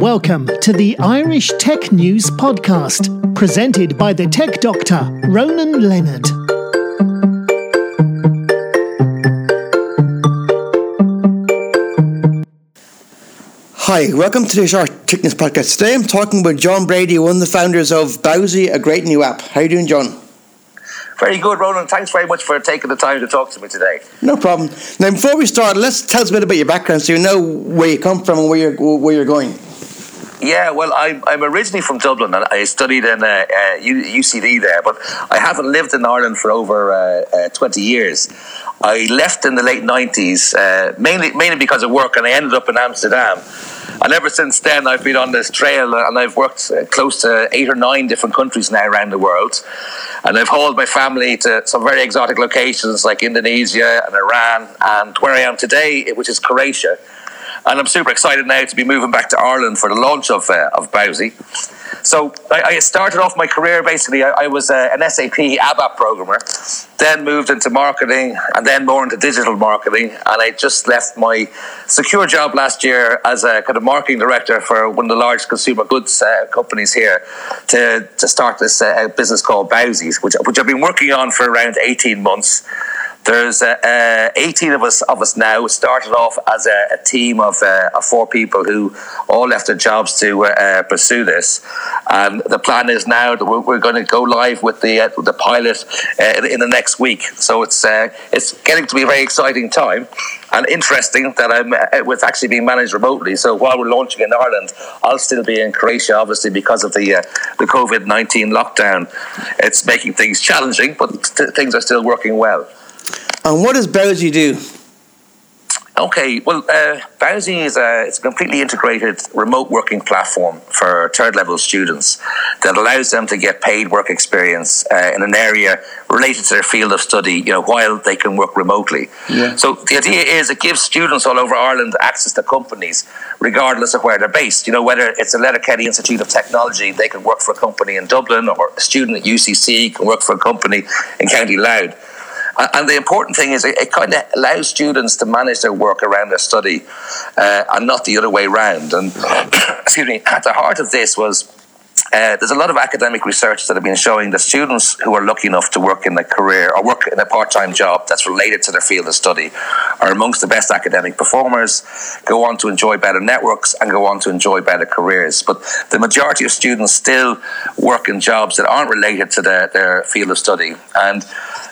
Welcome to the Irish Tech News Podcast, presented by the tech doctor, Ronan Leonard. Hi, welcome to the Irish Tech News Podcast. Today I'm talking with John Brady, one of the founders of Bowsy, a great new app. How are you doing, John? Very good, Ronan. Thanks very much for taking the time to talk to me today. No problem. Now, before we start, let's tell us a bit about your background so you know where you come from and where you're, where you're going. Yeah, well, I'm, I'm originally from Dublin and I studied in uh, uh, UCD there, but I haven't lived in Ireland for over uh, uh 20 years. I left in the late 90s, uh, mainly, mainly because of work, and I ended up in Amsterdam. And ever since then, I've been on this trail and I've worked uh, close to eight or nine different countries now around the world. And I've hauled my family to some very exotic locations like Indonesia and Iran and where I am today, which is Croatia. And I'm super excited now to be moving back to Ireland for the launch of, uh, of Bowsy. So I, I, started off my career basically, I, I was uh, an SAP ABAP programmer, then moved into marketing and then more into digital marketing. And I just left my secure job last year as a kind of marketing director for one of the large consumer goods uh, companies here to, to start this uh, business called Bowsies, which, which I've been working on for around 18 months. There's uh, uh, 18 of us of us now. Started off as a, a team of, uh, of, four people who all left their jobs to uh, uh, pursue this. And the plan is now that we're, we're going to go live with the uh, the pilot in, in, the next week. So it's it's getting to be a very exciting time and interesting that I'm with actually being managed remotely. So while we're launching in Ireland, I'll still be in Croatia, obviously because of the the COVID nineteen lockdown. It's making things challenging, but th- things are still working well. And what does Bowsy do? Okay, well, uh, Bowsy is a, it's a completely integrated remote working platform for third level students that allows them to get paid work experience uh, in an area related to their field of study, you know, while they can work remotely. Yeah. So the idea is it gives students all over Ireland access to companies, regardless of where they're based. You know, whether it's a Letterkenny Institute of Technology, they can work for a company in Dublin, or a student at UCC can work for a company in County Louth. And the important thing is, it, kind of allows students to manage their work around their study, uh, and not the other way around. And excuse me, at the heart of this was uh, there's a lot of academic research that have been showing that students who are lucky enough to work in a career or work in a part-time job that's related to their field of study are amongst the best academic performers, go on to enjoy better networks and go on to enjoy better careers. But the majority of students still work in jobs that aren't related to their, their field of study. And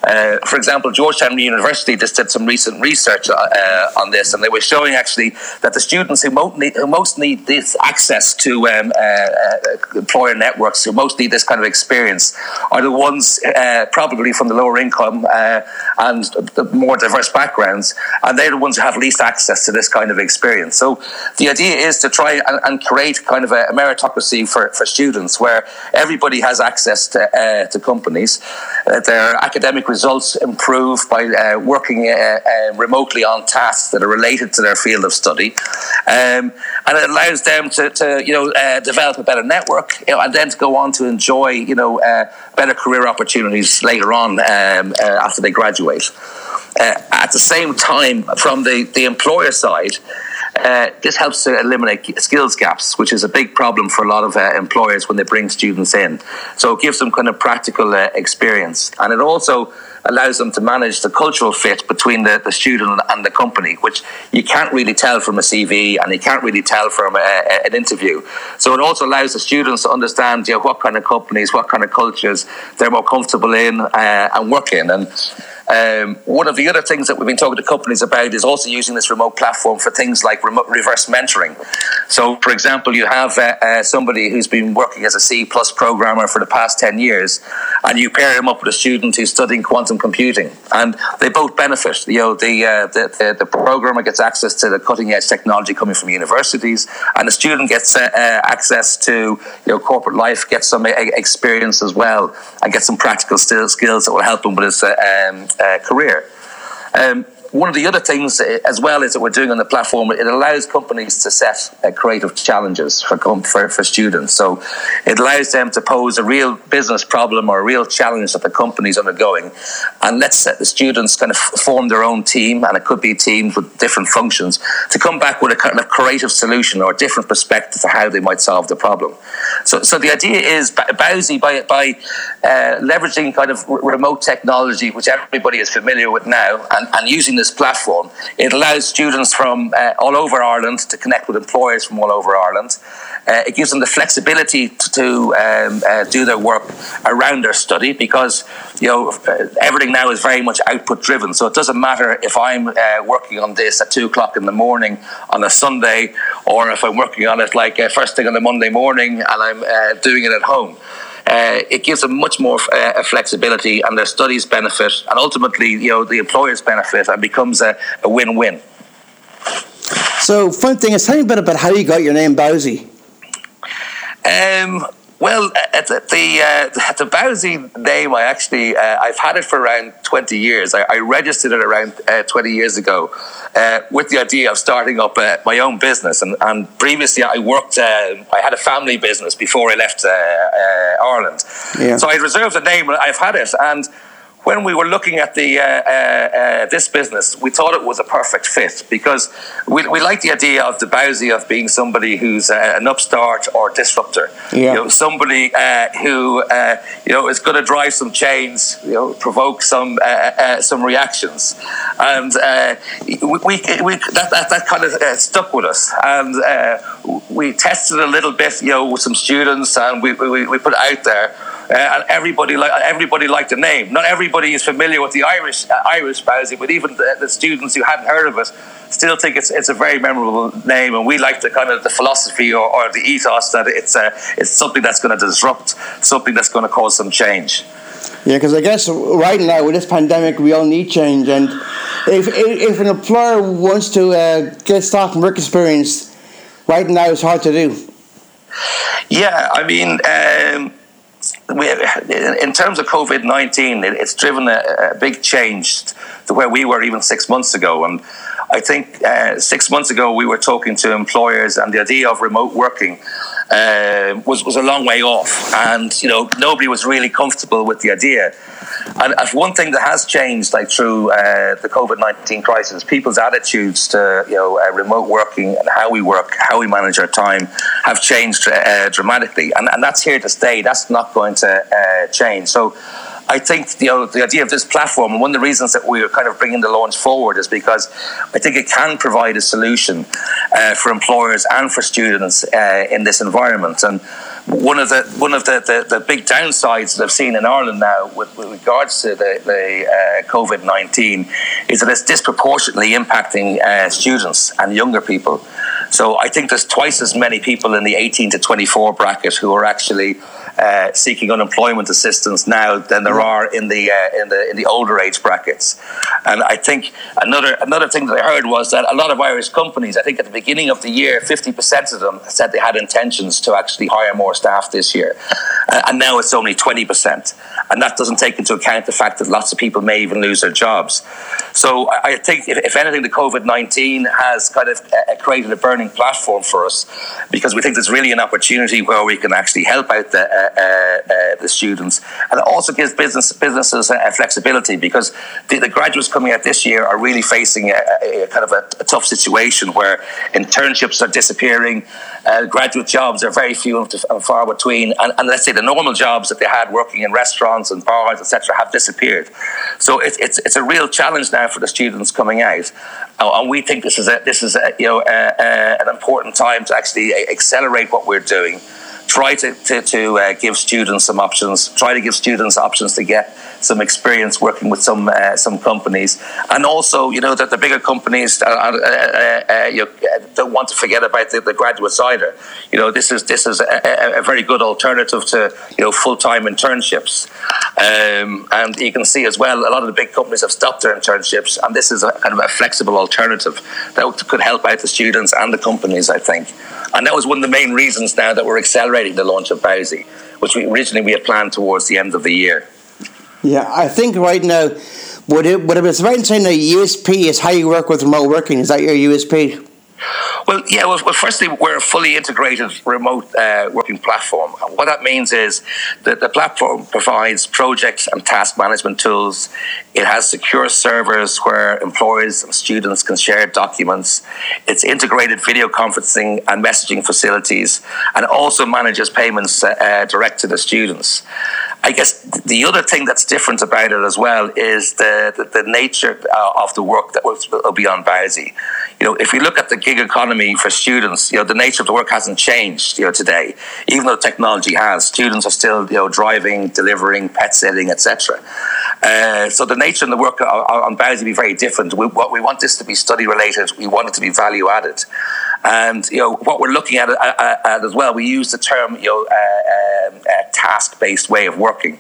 uh, for example, Georgetown University just did some recent research uh, on this, and they were showing actually that the students who most need, who most need this access to um, uh, uh employer networks, who most need this kind of experience, are the ones uh, probably from the lower income uh, and the more diverse backgrounds, and they're the ones who have least access to this kind of experience. So the idea is to try and, and create kind of a, a, meritocracy for, for students where everybody has access to, to companies, their academic results improve by uh, working uh, uh, remotely on tasks that are related to their field of study, um, and it allows them to, to you know uh, develop a better network, you know, and then to go on to enjoy you know uh, better career opportunities later on um, after they graduate. at the same time, from the, the employer side, uh, this helps to eliminate skills gaps, which is a big problem for a lot of uh, employers when they bring students in. So it gives them kind of practical uh, experience, and it also allows them to manage the cultural fit between the, the student and the company, which you can't really tell from a CV and you can't really tell from a, a, an interview. So it also allows the students to understand you know, what kind of companies, what kind of cultures they're more comfortable in uh, and work in. And um, one of the other things that we've been talking to companies about is also using this remote platform for things like remote reverse mentoring. So, for example, you have uh, uh, somebody who's been working as a C plus programmer for the past 10 years, and you pair him up with a student who's studying quantum computing, and they both benefit. You know, the, uh, the, the, the, programmer gets access to the cutting edge technology coming from universities, and the student gets uh, uh, access to you know, corporate life, gets some uh, experience as well, and gets some practical skills that will help him with his um, career. Um, one of the other things uh, as well is that we're doing on the platform, it allows companies to set uh, creative challenges for, for, for students. So it allows them to pose a real business problem or a real challenge that the company is undergoing and let's let the students kind of form their own team and it could be teams with different functions to come back with a kind of creative solution or a different perspective for how they might solve the problem. So, so the idea is Bowsy by, by uh, leveraging kind of remote technology, which everybody is familiar with now, and, and using this platform, it allows students from uh, all over Ireland to connect with employers from all over Ireland. Uh, it gives them the flexibility to, to um, uh, do their work around their study because you know uh, everything now is very much output driven. So it doesn't matter if I'm uh, working on this at two o'clock in the morning on a Sunday, or if I'm working on it like uh, first thing on a Monday morning and I'm doing it at home. Uh, it gives them much more uh, flexibility and their studies benefit and ultimately you know the employers benefit and becomes a, a win-win. So fun thing is tell me a bit about how you got your name Bowsy. Um, well, at the the, uh, the Bowsy name, I actually uh, I've had it for around twenty years. I, I registered it around uh, twenty years ago uh, with the idea of starting up uh, my own business. And, and previously, I worked. Uh, I had a family business before I left Ireland. Yeah. So I reserved the name. I've had it, and when we were looking at the uh, uh, uh, this business, we thought it was a perfect fit because we, we like the idea of the Bowsy of being somebody who's uh, an upstart or disruptor. Yeah. You know, somebody uh, who uh, you know is going to drive some change, you know, provoke some some reactions, and we, we, we, that, that, that kind of stuck with us, and we tested a little bit, you know, with some students, and we, we, we put it out there and everybody like everybody liked the name. Not everybody is familiar with the Irish uh, Irish Bowsy, but even the, the, students who hadn't heard of it still think it's it's a very memorable name. And we like the kind of the philosophy or, or the ethos that it's uh, it's something that's going to disrupt, something that's going to cause some change. Yeah, because I guess right now with this pandemic, we all need change, and if if an employer wants to uh, get staff and work experience, right now it's hard to do. Yeah, I mean. Um, we, in terms of COVID 19, it's driven a, a, big change to where we were even six months ago. And I think uh, six months ago, we were talking to employers, and the idea of remote working uh, was, was a long way off. And, you know, nobody was really comfortable with the idea. And one thing that has changed, like through uh, the COVID nineteen crisis, people's attitudes to you know uh, remote working and how we work, how we manage our time, have changed uh, dramatically, and, and that's here to stay. That's not going to uh, change. So. I think you know the idea of this platform, and one of the reasons that we're kind of bringing the launch forward is because I think it can provide a solution uh, for employers and for students uh, in this environment. And one of the one of the, the, the, big downsides that I've seen in Ireland now with, with regards to the, the uh, COVID nineteen is that it's disproportionately impacting uh, students and younger people. So I think there's twice as many people in the 18 to 24 bracket who are actually uh, seeking unemployment assistance now than there are in the uh, in the in the older age brackets. And I think another another thing that I heard was that a lot of Irish companies, I think at the beginning of the year, 50% of them said they had intentions to actually hire more staff this year, uh, and now it's only 20%. And that doesn't take into account the fact that lots of people may even lose their jobs. So I, think, if, if, anything, the COVID 19 has kind of uh, created a burning platform for us because we think there's really an opportunity where we can actually help out the, uh Uh, uh, the students. And it also gives business, businesses a, flexibility because the, the, graduates coming out this year are really facing a, a kind of a, tough situation where internships are disappearing, uh, graduate jobs are very few and far between, and, and let's say the normal jobs that they had working in restaurants and bars, etc., have disappeared. So it's, it's, it's a real challenge now for the students coming out. Uh, and we think this is a, this is a, you know a, a, an important time to actually accelerate what we're doing try to, to, to uh, give students some options, try to give students options to get some experience working with some uh, some companies, and also you know that the bigger companies uh, uh, uh, uh you don't want to forget about the, the, graduates either. You know this is this is a, a very good alternative to you know full time internships, um, and you can see as well a lot of the big companies have stopped their internships, and this is a kind of a flexible alternative that could help out the students and the companies. I think. And that was one of the main reasons now that we're accelerating the launch of Bowsy, which we originally we had planned towards the end of the year. Yeah, I think right now what it it be right in saying that USP is how you work with remote working? Is that your USP? Well, yeah. Well, well, firstly, we're a fully integrated remote uh, working platform. What that means is that the platform provides project and task management tools. It has secure servers where employees and students can share documents. It's integrated video conferencing and messaging facilities, and also manages payments uh, direct to the students. I guess the other thing that's different about it as well is the, the, the nature uh, of the work that will, will be on Bowsy. You know, if we look at the gig economy for students, you know, the nature of the work hasn't changed, you know, today. Even though technology has, students are still, you know, driving, delivering, pet sitting, etc. Uh, so the nature of the work on Bowsy will be very different. We, what we want this to be study related. We want it to be value added. And you know what we're looking at, at, at as well. We use the term you know uh, um, task based way of working,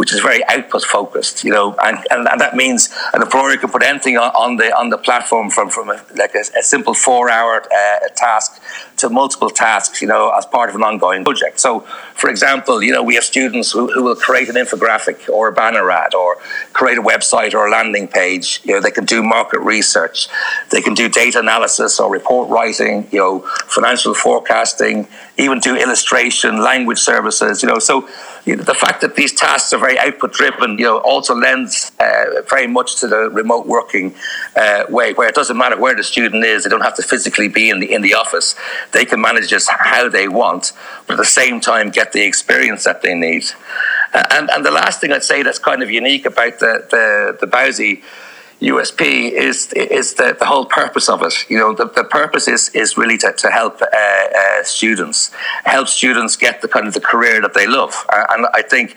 which is very output focused. You know, and, and, and, that means an employer can put anything on, on the on the platform from from a, like a, a simple four hour uh, task to multiple tasks. You know, as part of an ongoing project. So, for example, you know we have students who, who will create an infographic or a banner ad or create a website or a landing page. You know, they can do market research, they can do data analysis or report writing you know, financial forecasting, even do illustration, language services, you know. So you know, the fact that these tasks are very output driven, you know, also lends uh, very much to the remote working uh, way, where it doesn't matter where the student is; they don't have to physically be in the in the office. They can manage just how they want, but at the same time get the experience that they need. Uh, and and the last thing I'd say that's kind of unique about the the the Bowsy USP is is the, the whole purpose of it. You know, the, the purpose is is really to, to help uh, uh, students, help students get the kind of the career that they love. Uh, and I think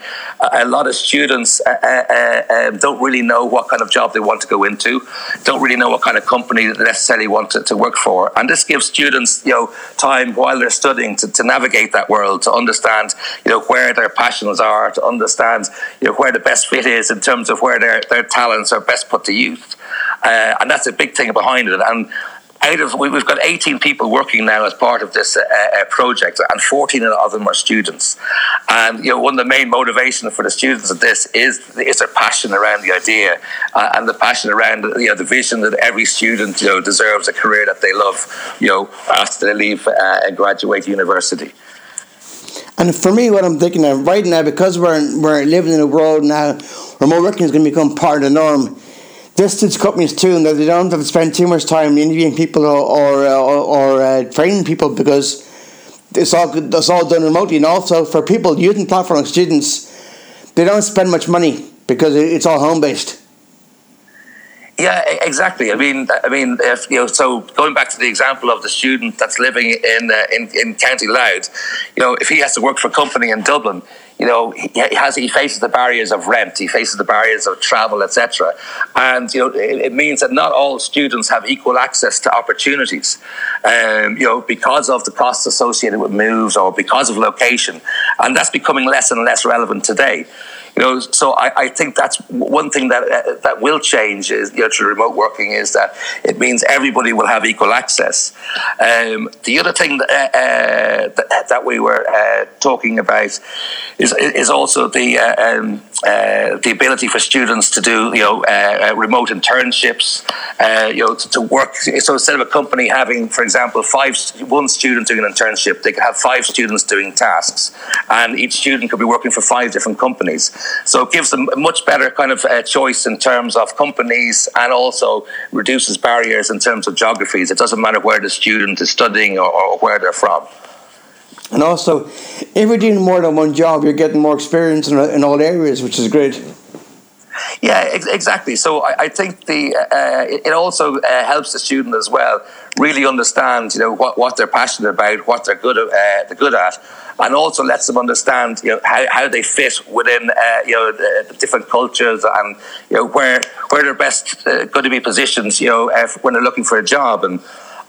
a lot of students uh, uh, um, don't really know what kind of job they want to go into, don't really know what kind of company they necessarily want to, to work for. And this gives students, you know, time while they're studying to, to navigate that world, to understand, you know, where their passions are, to understand, you know, where the best fit is in terms of where their, their talents are best put to use youth, uh, and that's a big thing behind it. And out of we've got 18 people working now as part of this uh, uh, project, and 14 of them are students. And you know, one of the main motivations for the students of this is is their passion around the idea uh, and the passion around you know the vision that every student you know deserves a career that they love. You know, after they leave uh, and graduate university. And for me, what I'm thinking of right now, because we're we're living in a world now where remote working is going to become part of the norm distance companies too, and that they don't have to spend too much time interviewing people or or, uh, or uh, training people because it's all it's all done remotely. And also for people using platform students, they don't spend much money because it's all home based. Yeah, exactly. I mean, I mean, if you know, so going back to the example of the student that's living in uh, in, in County Louth, you know, if he has to work for a company in Dublin, you know, he, has he faces the barriers of rent, he faces the barriers of travel, etc. And you know, it, it, means that not all students have equal access to opportunities. Um, you know, because of the costs associated with moves or because of location, and that's becoming less and less relevant today. You know, so I, I think that's one thing that uh, that will change is you know, remote working is that it means everybody will have equal access. Um, the other thing that, uh, uh that, that, we were uh, talking about is is also the uh, um, uh, the ability for students to do you know remote internships, you know, to, to, work. So instead of a company having, for example, five one student doing an internship, they could have five students doing tasks, and each student could be working for five different companies. So it gives them a much better kind of uh, choice in terms of companies and also reduces barriers in terms of geographies. It doesn't matter where the student is studying or, or where they're from. And also, if you're doing more than one job, you're getting more experience in, in all areas, which is great. Yeah, ex- exactly. So I, I think the uh, it also uh, helps the student as well really understand you know what, what they're passionate about, what they're good uh, they're good at, and also lets them understand you know how, how they fit within uh, you know the, the, different cultures and you know where where they're best uh, going to be positioned you know uh, when they're looking for a job and.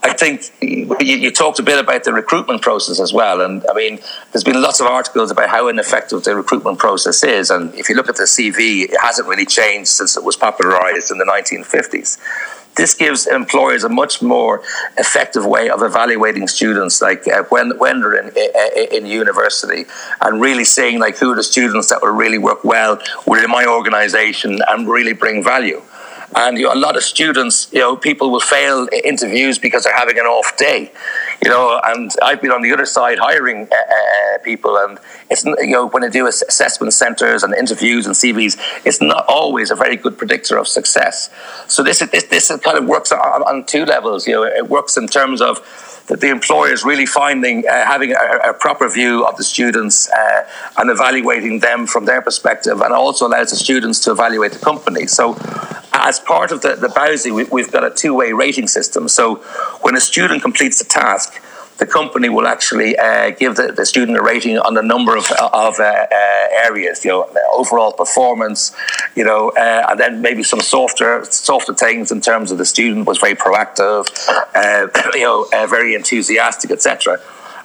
I think you, you, talked a bit about the recruitment process as well. And I mean, there's been lots of articles about how ineffective the recruitment process is. And if you look at the CV, it hasn't really changed since it was popularized in the 1950s. this gives employers a much more effective way of evaluating students, like uh, when when they're in in university, and really seeing like who are the students that will really work well within my organisation and really bring value. And you know, a lot of students, you know, people will fail interviews because they're having an off day, you know. And I've been on the other side hiring uh, uh, people, and it's you know when they do assessment centres and interviews and CVs, it's not always a very good predictor of success. So this this this kind of works on, on two levels. You know, it works in terms of that the employer is really finding, uh, having a, a, proper view of the students uh, and evaluating them from their perspective, and also allows the students to evaluate the company. So, as part of the, the Bowsy, we, have got a two way rating system. So, when a student completes a task, the company will actually uh, give the, the, student a rating on a number of, of uh, uh, areas, you know, overall performance, you know, uh, and then maybe some softer softer things in terms of the student was very proactive, uh, you know, uh, very enthusiastic, etc.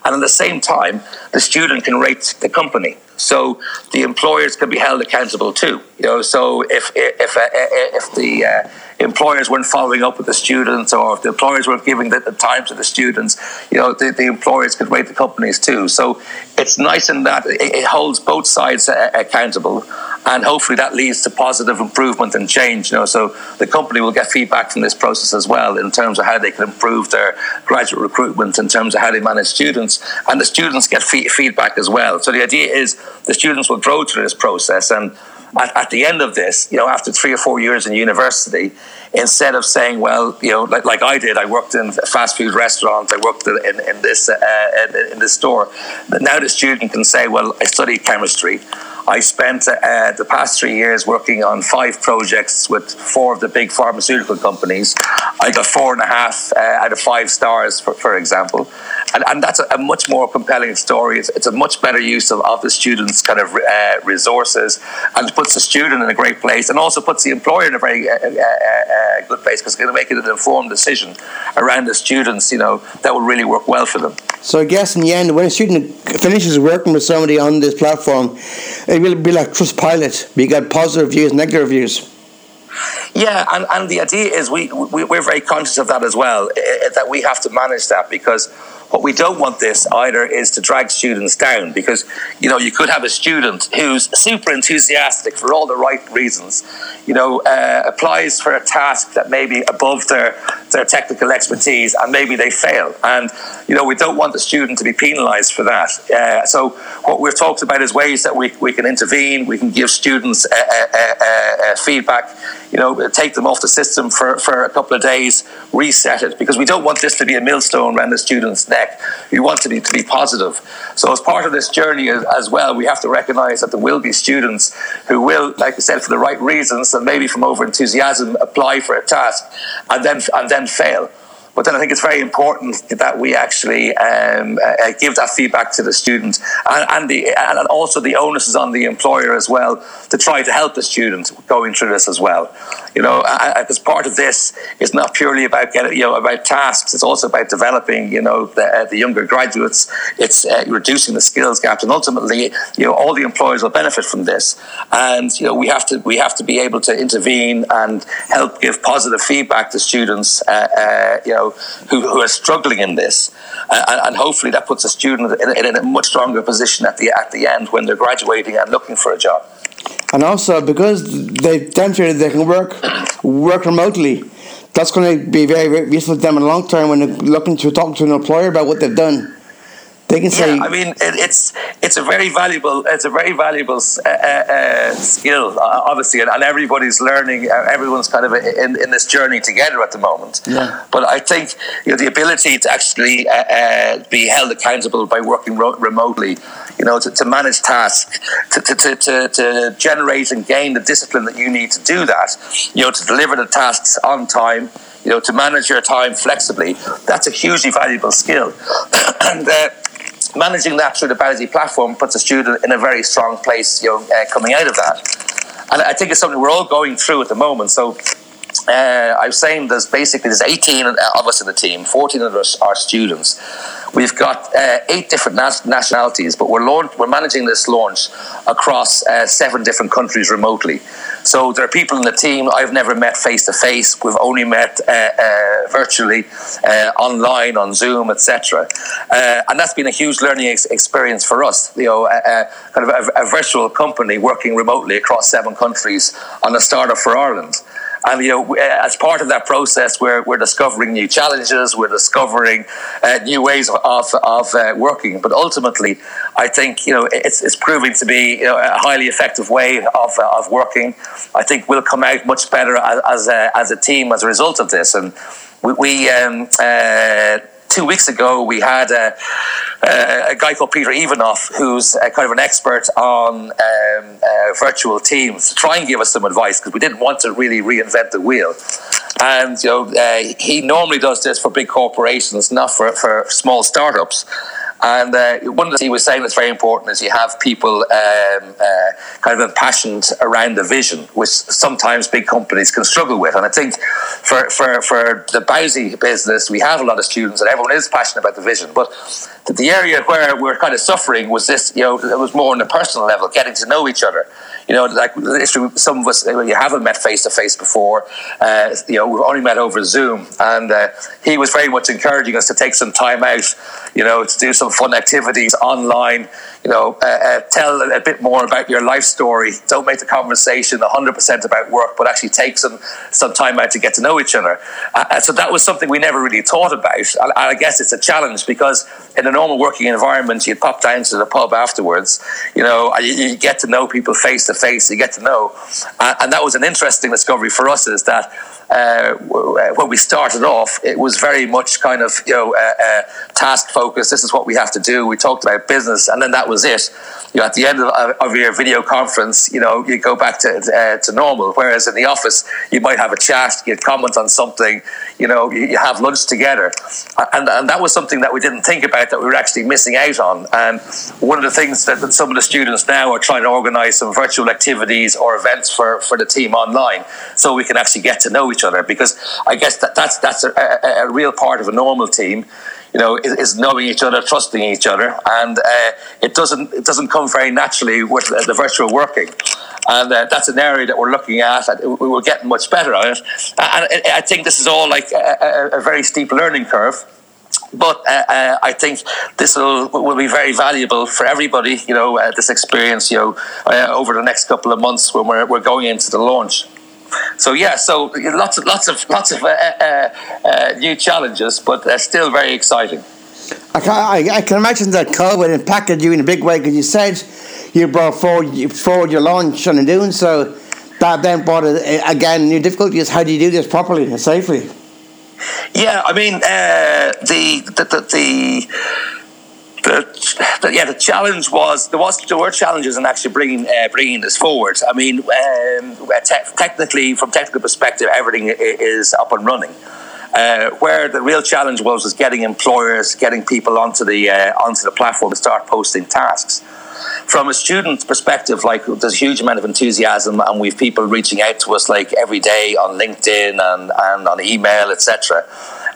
And at the same time, the student can rate the company. So the employers can be held accountable too. You know, so if if if the employers weren't following up with the students, or if the employers weren't giving the, the time to the students, you know, the, the employers could rate the companies too. So it's nice in that it, it holds both sides uh, accountable, and hopefully that leads to positive improvement and change. You know, so the company will get feedback from this process as well in terms of how they can improve their graduate recruitment, in terms of how they manage students, and the students get fee- feedback as well. So the idea is the students will grow through this process and at, at, the end of this, you know, after three or four years in university, instead of saying, well, you know, like, like I did, I worked in fast food restaurant, I worked in, in this uh, in, in this store. Now the student can say, well, I studied chemistry. I spent uh, the past three years working on five projects with four of the big pharmaceutical companies. I got four and a half uh, out of five stars, for, for example. And, and that's a, a, much more compelling story. It's, it's, a much better use of, of the students' kind of uh, resources and puts the student in a great place and also puts the employer in a very uh, uh, uh, good place because it's going to make it an informed decision around the students, you know, that will really work well for them. So I guess in the end, when a student finishes working with somebody on this platform, it will be like Trustpilot. We get positive reviews, negative reviews. Yeah, and, and the idea is we, we, we're very conscious of that as well, that we have to manage that because what we don't want this either is to drag students down because you know you could have a student who's super enthusiastic for all the right reasons, you know, uh, applies for a task that may be above their their technical expertise and maybe they fail, and you know we don't want the student to be penalised for that. Uh, so what we've talked about is ways that we, we can intervene, we can give students uh, uh, uh, feedback, you know, take them off the system for, for a couple of days, reset it because we don't want this to be a millstone around the student's neck. We want be to be positive. So as part of this journey as well, we have to recognise that there will be students who will, like I said, for the right reasons and maybe from over enthusiasm, apply for a task and then and then fail. But then I think it's very important that we actually um, uh, give that feedback to the student, and, and, the and also the onus is on the employer as well to try to help the student going through this as well. You know, because part of this is not purely about getting you know about tasks; it's also about developing you know the, uh, the younger graduates. It's uh, reducing the skills gaps, and ultimately, you know, all the employers will benefit from this. And you know, we have to we have to be able to intervene and help give positive feedback to students. Uh, uh you know who, who are struggling in this, uh, and, and hopefully that puts a student in, in, a much stronger position at the at the end when they're graduating and looking for a job. And also because they've demonstrated they can work work remotely, that's going to be very, very useful to them in the long term when they're looking to talk to an employer about what they've done. They can say. Yeah, I mean, it, it's it's a very valuable it's a very valuable uh, uh, uh skill, obviously, and, and, everybody's learning. Uh, everyone's kind of in, in this journey together at the moment. Yeah. But I think you know the ability to actually uh, uh be held accountable by working ro- remotely, you know, to, to manage tasks, to, to, to, to generate and gain the discipline that you need to do that, you know, to deliver the tasks on time you know, to manage your time flexibly, that's a hugely valuable skill. and uh, managing that through the Bowsy platform puts a student in a very strong place, you know, uh, coming out of that. And I think it's something we're all going through at the moment. So uh, I was saying there's basically there's 18 of us in the team, 14 of us are students. We've got uh, eight different nationalities, but we're launch- we're managing this launch across uh, seven different countries remotely. So there are people in the team I've never met face to face. We've only met uh, uh, virtually, uh, online, on Zoom, etc. Uh, and that's been a huge learning ex- experience for us. You know, kind of a, a virtual company working remotely across seven countries on a startup for Ireland. And you know, as part of that process, we're, we're discovering new challenges, we're discovering uh, new ways of, of uh, working. But ultimately, I think you know it's, it's proving to be you know, a highly effective way of, uh, of working. I think we'll come out much better as, as, a, as a team as a result of this. And we, we um, uh, two weeks ago, we had a, a, guy called Peter Ivanov, who's kind of an expert on um, uh, virtual teams, to try and give us some advice because we didn't want to really reinvent the wheel. And you know, uh, he normally does this for big corporations, not for, for small startups. And uh, one of the things he was saying that's very important is you have people um, uh, kind of impassioned around the vision, which sometimes big companies can struggle with. And I think for, for, for the Bowsy business, we have a lot of students and everyone is passionate about the vision. But the area where we're kind of suffering was this, you know, it was more on a personal level, getting to know each other. You know, like some of us, you haven't met face to face before. Uh, you know, we've only met over Zoom, and uh, he was very much encouraging us to take some time out. You know, to do some fun activities online you know, uh, uh, tell a bit more about your life story. Don't make the conversation 100% about work, but actually take some, some time out to get to know each other. Uh, uh so that was something we never really thought about. And I guess it's a challenge because in a normal working environment, you'd pop down to the pub afterwards, you know, you, you get to know people face to face, you get to know. and that was an interesting discovery for us is that uh, when we started off, it was very much kind of you know uh, uh, task focused. This is what we have to do. We talked about business, and then that was it. You know, at the end of, of your video conference, you know, you go back to uh, to normal. Whereas in the office, you might have a chat, you comment on something, you know, you, you have lunch together, and and that was something that we didn't think about that we were actually missing out on. And one of the things that, that some of the students now are trying to organise some virtual activities or events for for the team online, so we can actually get to know each each other because I guess that, that's that's a, a, a real part of a normal team you know, is, knowing each other, trusting each other, and uh, it doesn't it doesn't come very naturally with the virtual working, and uh, that's an area that we're looking at. We were getting much better at it, and I think this is all like a, a very steep learning curve. But uh, uh, I think this will will be very valuable for everybody. You know, uh, this experience. You know, uh, over the next couple of months when we're we're going into the launch so yeah, so lots of lots of lots of uh, uh, uh, new challenges, but still very exciting. I can, I, I can imagine that COVID impacted you in a big way because you said you brought forward, you forward your launch and in doing so, that then brought again new difficulties. How do you do this properly and safely? Yeah, I mean uh, the the, the, the the, the, yeah, the challenge was there was there were challenges in actually bringing uh, bringing this forward. I mean, um, te- technically, from technical perspective, everything is up and running. Uh, where the real challenge was was getting employers, getting people onto the uh, onto the platform to start posting tasks. From a student perspective, like there's a huge amount of enthusiasm, and we've people reaching out to us like every day on LinkedIn and, and on email, etc.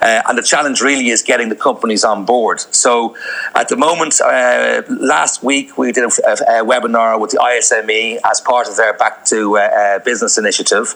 Uh, and the challenge really is getting the companies on board. So at the moment, uh, last week we did a, a, webinar with the ISME as part of their Back to uh, uh Business initiative.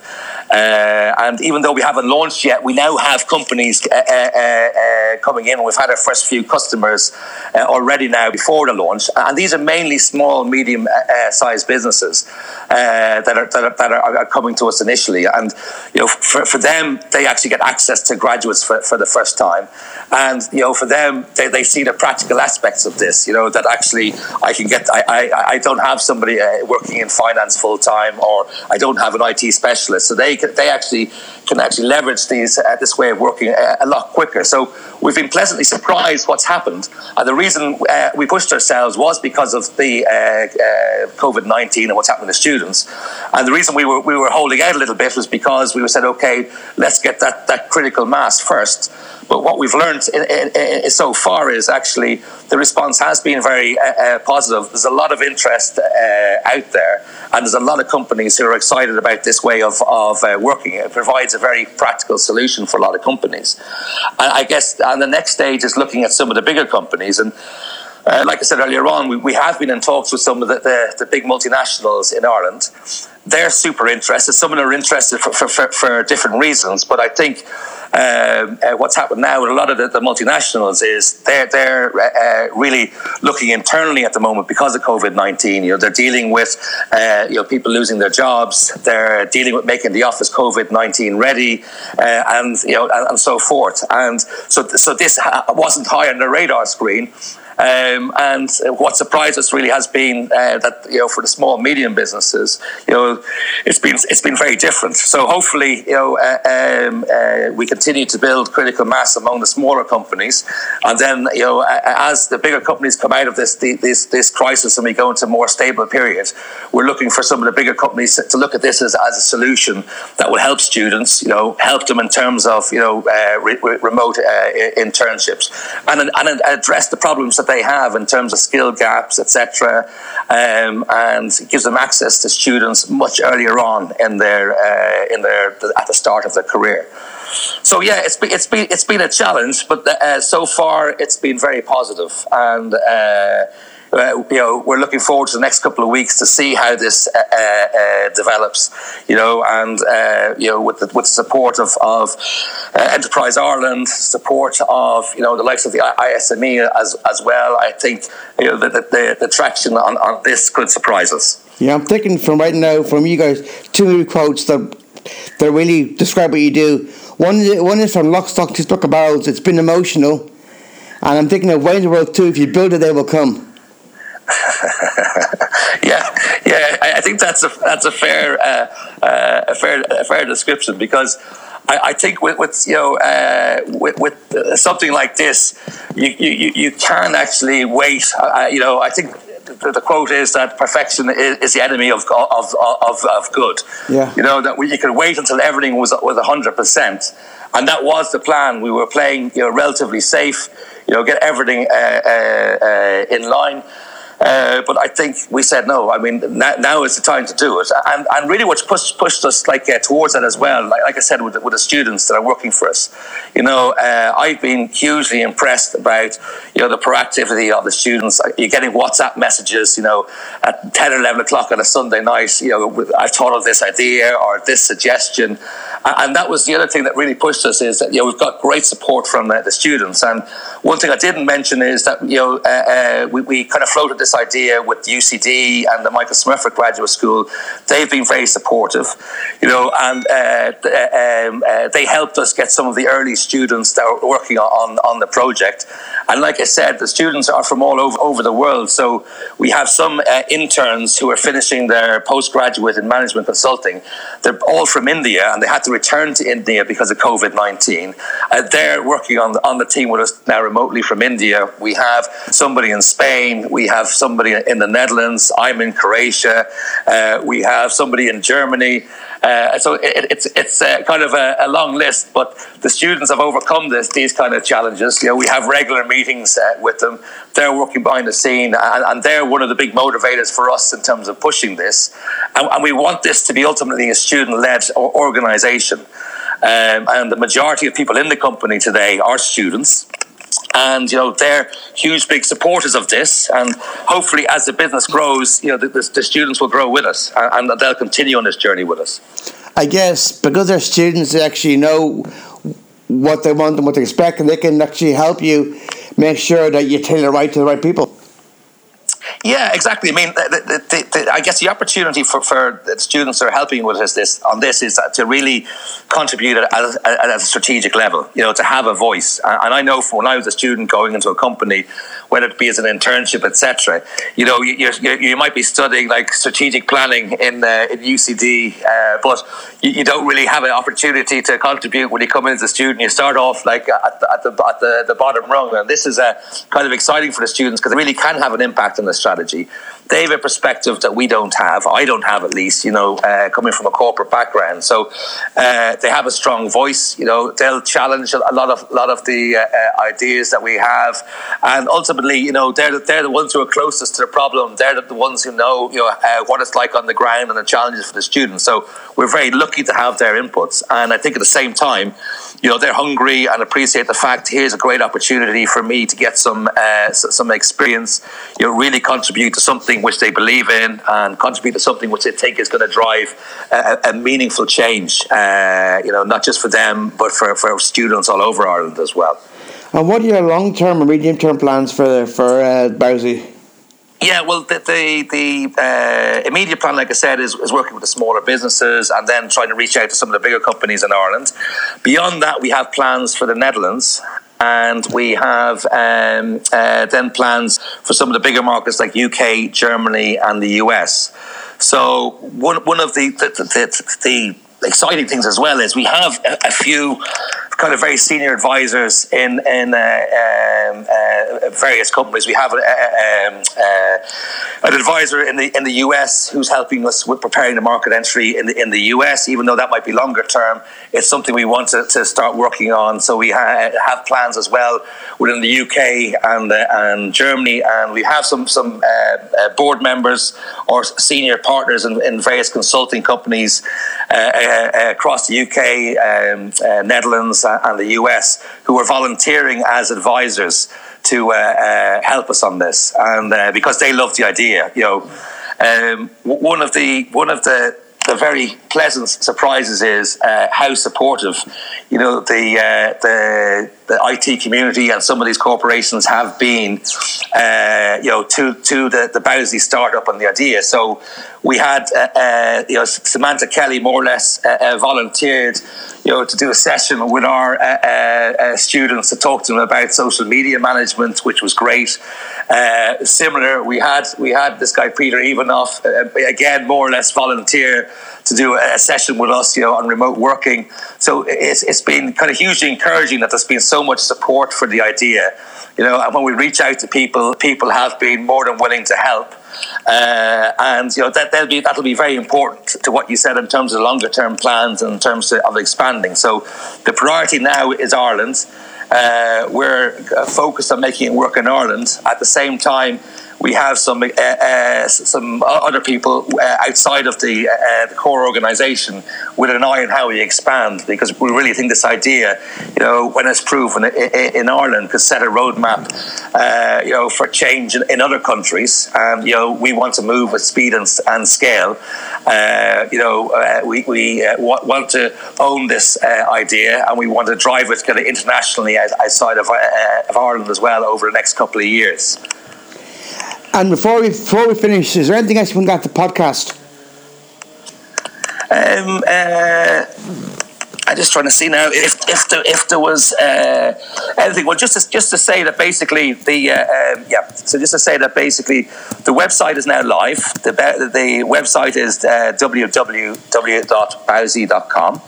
Uh, and even though we haven't launched yet, we now have companies uh, coming in. We've had our first few customers already now before the launch. And these are mainly small, medium sized businesses that, are, that, are, that are coming to us initially. And you know, for, for them, they actually get access to graduates for, for the first time. And, you know, for them, they, they see the practical aspects of this, you know, that actually I can get, I, I, I don't have somebody uh, working in finance full time or I don't have an IT specialist. So they, they actually can actually leverage these, uh, this way of working a, uh, a, lot quicker. So we've been pleasantly surprised what's happened. The reason uh, we pushed ourselves was because of the uh, COVID 19 and what's happening to students. And the reason we were, we were holding out a little bit was because we said, okay, let's get that, that critical mass first. But what we've learned in, in, in, so far is actually the response has been very uh, uh, positive. There's a lot of interest uh, out there, and there's a lot of companies who are excited about this way of, of uh, working. It provides a very practical solution for a lot of companies. And I guess and the next stage is looking at some of the bigger companies and uh, like I said earlier on, we, we have been in talks with some of the, the, the big multinationals in Ireland. They're super interested. Some of them are interested for, for, for, for different reasons, but I think um, uh, what's happened now with a lot of the, the multinationals is they're they're uh, really looking internally at the moment because of COVID nineteen. You know, they're dealing with uh, you know people losing their jobs. They're dealing with making the office COVID nineteen ready, uh, and you know, and, and, so forth. And so so this wasn't high on the radar screen. Um, and what surprised us really has been uh, that you know for the small and medium businesses, you know, it's been it's been very different. So hopefully, you know, uh, um, uh, we continue to build critical mass among the smaller companies, and then you know, as the bigger companies come out of this this this crisis and we go into a more stable period, we're looking for some of the bigger companies to look at this as, as a solution that will help students, you know, help them in terms of you know uh, re- remote uh, internships and and address the problems that they have in terms of skill gaps, etc., um, and gives them access to students much earlier on in their uh, in their at the start of their career. So yeah, it's been it's been it's been a challenge, but uh, so far it's been very positive and. Uh, uh, you know, we're looking forward to the next couple of weeks to see how this uh, uh, develops. You know, and uh, you know, with the, with the support of, of uh, Enterprise Ireland, support of you know the likes of the ISME as as well. I think you know the the, the traction on, on this could surprise us. Yeah, I'm thinking from right now from you guys two quotes that that really describe what you do. One one is from Lock, Stock, Two Barrels. It's been emotional. And I'm thinking of Wayne's World too. If you build it, they will come. yeah, yeah. I, think that's a that's a fair uh, uh, a fair a fair description because. I, I think with, with you know uh, with, with something like this, you, you, you can actually wait. you know, I think the, the, quote is that perfection is, is the enemy of, of, of, of, good. Yeah. You know, that we, you could wait until everything was, was 100%. And that was the plan. We were playing, you know, relatively safe, you know, get everything uh, uh, uh in line. Uh, but I think we said no. I mean, now, now, is the time to do it. And, and really, what's pushed, pushed us like uh, towards that as well. Like, like, I said, with, with the students that are working for us, you know, uh, I've been hugely impressed about you know the proactivity of the students. You're getting WhatsApp messages, you know, at ten or eleven o'clock on a Sunday night. You know, I've thought of this idea or this suggestion, and that was the other thing that really pushed us is that you know we've got great support from uh, the students. And one thing I didn't mention is that you know uh, uh, we, we kind of floated this this idea with UCD and the Michael Smurfit Graduate School. They've been very supportive, you know, and uh, um, uh, they helped us get some of the early students that were working on, on the project. And like I said, the students are from all over, over the world. So we have some uh, interns who are finishing their postgraduate in management consulting. They're all from India and they had to return to India because of COVID 19. Uh, they're working on the, on the team with us now remotely from India. We have somebody in Spain. We have somebody in the Netherlands. I'm in Croatia. Uh, we have somebody in Germany. Uh, so it, it's it's uh, kind of a, a, long list, but the students have overcome this these kind of challenges. You know, we have regular meetings uh, with them. They're working behind the scene, and, and, they're one of the big motivators for us in terms of pushing this. And, and we want this to be ultimately a student-led organisation. Um, and the majority of people in the company today are students and you know they're huge big supporters of this. And hopefully as the business grows you know the, the, the, students will grow with us and, they'll continue on this journey with us. I guess because they're students actually know what they want and what they expect and they can actually help you make sure that you tailor right to the right people yeah, exactly. I mean, the, the, the, I guess the opportunity for, for students that are helping with us this on this is to really contribute at, at, at, a strategic level. You know, to have a voice. And I know from when I was a student going into a company, whether it be as an internship, etc. You know, you, you, might be studying like strategic planning in uh, in UCD, uh, but you, you, don't really have an opportunity to contribute when you come in as a student. You start off like at the, at the, at the, the bottom rung, and this is uh, kind of exciting for the students because they really can have an impact on the strategy strategy. They have a perspective that we don't have. I don't have, at least, you know, uh, coming from a corporate background. So uh, they have a strong voice. You know, they'll challenge a lot of lot of the uh, ideas that we have, and ultimately, you know, they're they're the ones who are closest to the problem. They're the ones who know, you know, uh, what it's like on the ground and the challenges for the students. So we're very lucky to have their inputs, and I think at the same time, you know, they're hungry and appreciate the fact here's a great opportunity for me to get some uh, some experience. You know, really contribute to something which they believe in and contribute to something which they think is going to drive a, a meaningful change. Uh, you know, not just for them but for, for students all over Ireland as well. And what are your long term and medium term plans for for uh, Bowsy? Yeah, well, the the, the uh, immediate plan, like I said, is, is working with the smaller businesses and then trying to reach out to some of the bigger companies in Ireland. Beyond that, we have plans for the Netherlands and we have um, uh, then plans for some of the bigger markets like UK, Germany, and the US. So one one of the the, the, the exciting things as well is we have a, a few kind of very senior advisors in in uh, um, uh, various companies. We have a, um, uh, an advisor in the in the US who's helping us with preparing the market entry in the in the US. Even though that might be longer term, it's something we want to, to start working on. So we ha- have plans as well within the UK and uh, and Germany, and we have some some uh, uh, board members or senior partners in, in various consulting companies across the UK, um, Netherlands and the US who are volunteering as advisors to uh, uh, help us on this, and uh, because they love the idea, you know, um, one of the one of the the very pleasant surprises is uh, how supportive, you know, the uh, the the IT community and some of these corporations have been, uh, you know, to to the the Bowsy startup and the idea. So we had, uh, uh, you know, Samantha Kelly more or less uh, volunteered, you know, to do a session with our students to talk to them about social media management, which was great. similar, we had we had this guy Peter Ivanoff again more or less volunteer to do a session with us, you know, on remote working. So it's, it's been kind of hugely encouraging that there's been so much support for the idea, you know, and when we reach out to people, people have been more than willing to help. Uh, and you know that that'll be that'll be very important to what you said in terms of longer term plans and in terms of expanding. So the priority now is Ireland. Uh, we're focused on making it work in Ireland. At the same time, we have some uh, uh, some other people uh, outside of the, uh, the core organisation with an eye on how we expand because we really think this idea, you know, when it's proven in, Ireland, could set a roadmap, uh, you know, for change in, other countries. And you know, we want to move with speed and, and scale. Uh, you know, we we want to own this idea and we want to drive it kind of internationally outside of, of Ireland as well over the next couple of years. And before we before we finish, is there anything else you want to add to the podcast? Um, uh, I'm just trying to see now if if there, if there was uh, anything. Well, just to, just to say that basically the uh, um, yeah. So just to say that basically the website is now live. The the website is uh, www.bowsy.com.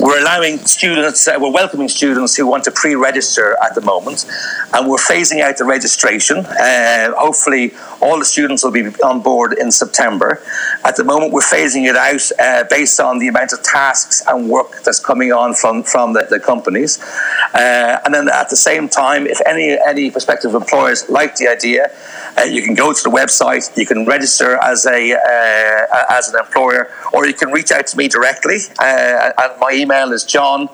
We're allowing students. Uh, we're welcoming students who want to pre-register at the moment, and we're phasing out the registration. Uh, hopefully, all the students will be on board in September. At the moment, we're phasing it out uh, based on the amount of tasks and work that's coming coming on from from the, the companies, uh, and then at the same time, if any any prospective employers like the idea, uh, you can go to the website, you can register as a uh, as an employer, or you can reach out to me directly. Uh, and my email is john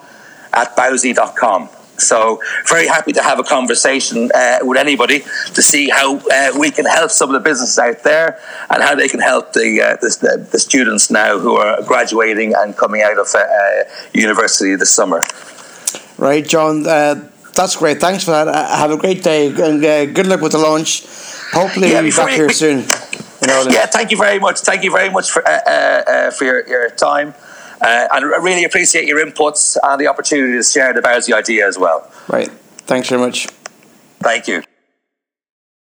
at bowsy.com. So very happy to have a conversation uh, with anybody to see how uh, we can help some of the businesses out there and how they can help the, uh, the, the, students now who are graduating and coming out of uh, uh, university this summer. Right, John. Uh, that's great. Thanks for that. have a great day and good luck with the launch. Hopefully, yeah, we'll be back here soon. You know, yeah, thank you very much. Thank you very much for for your, your time. Uh, and I really appreciate your inputs and the opportunity to share the Bowsy idea as well. Right. Thanks very much. Thank you.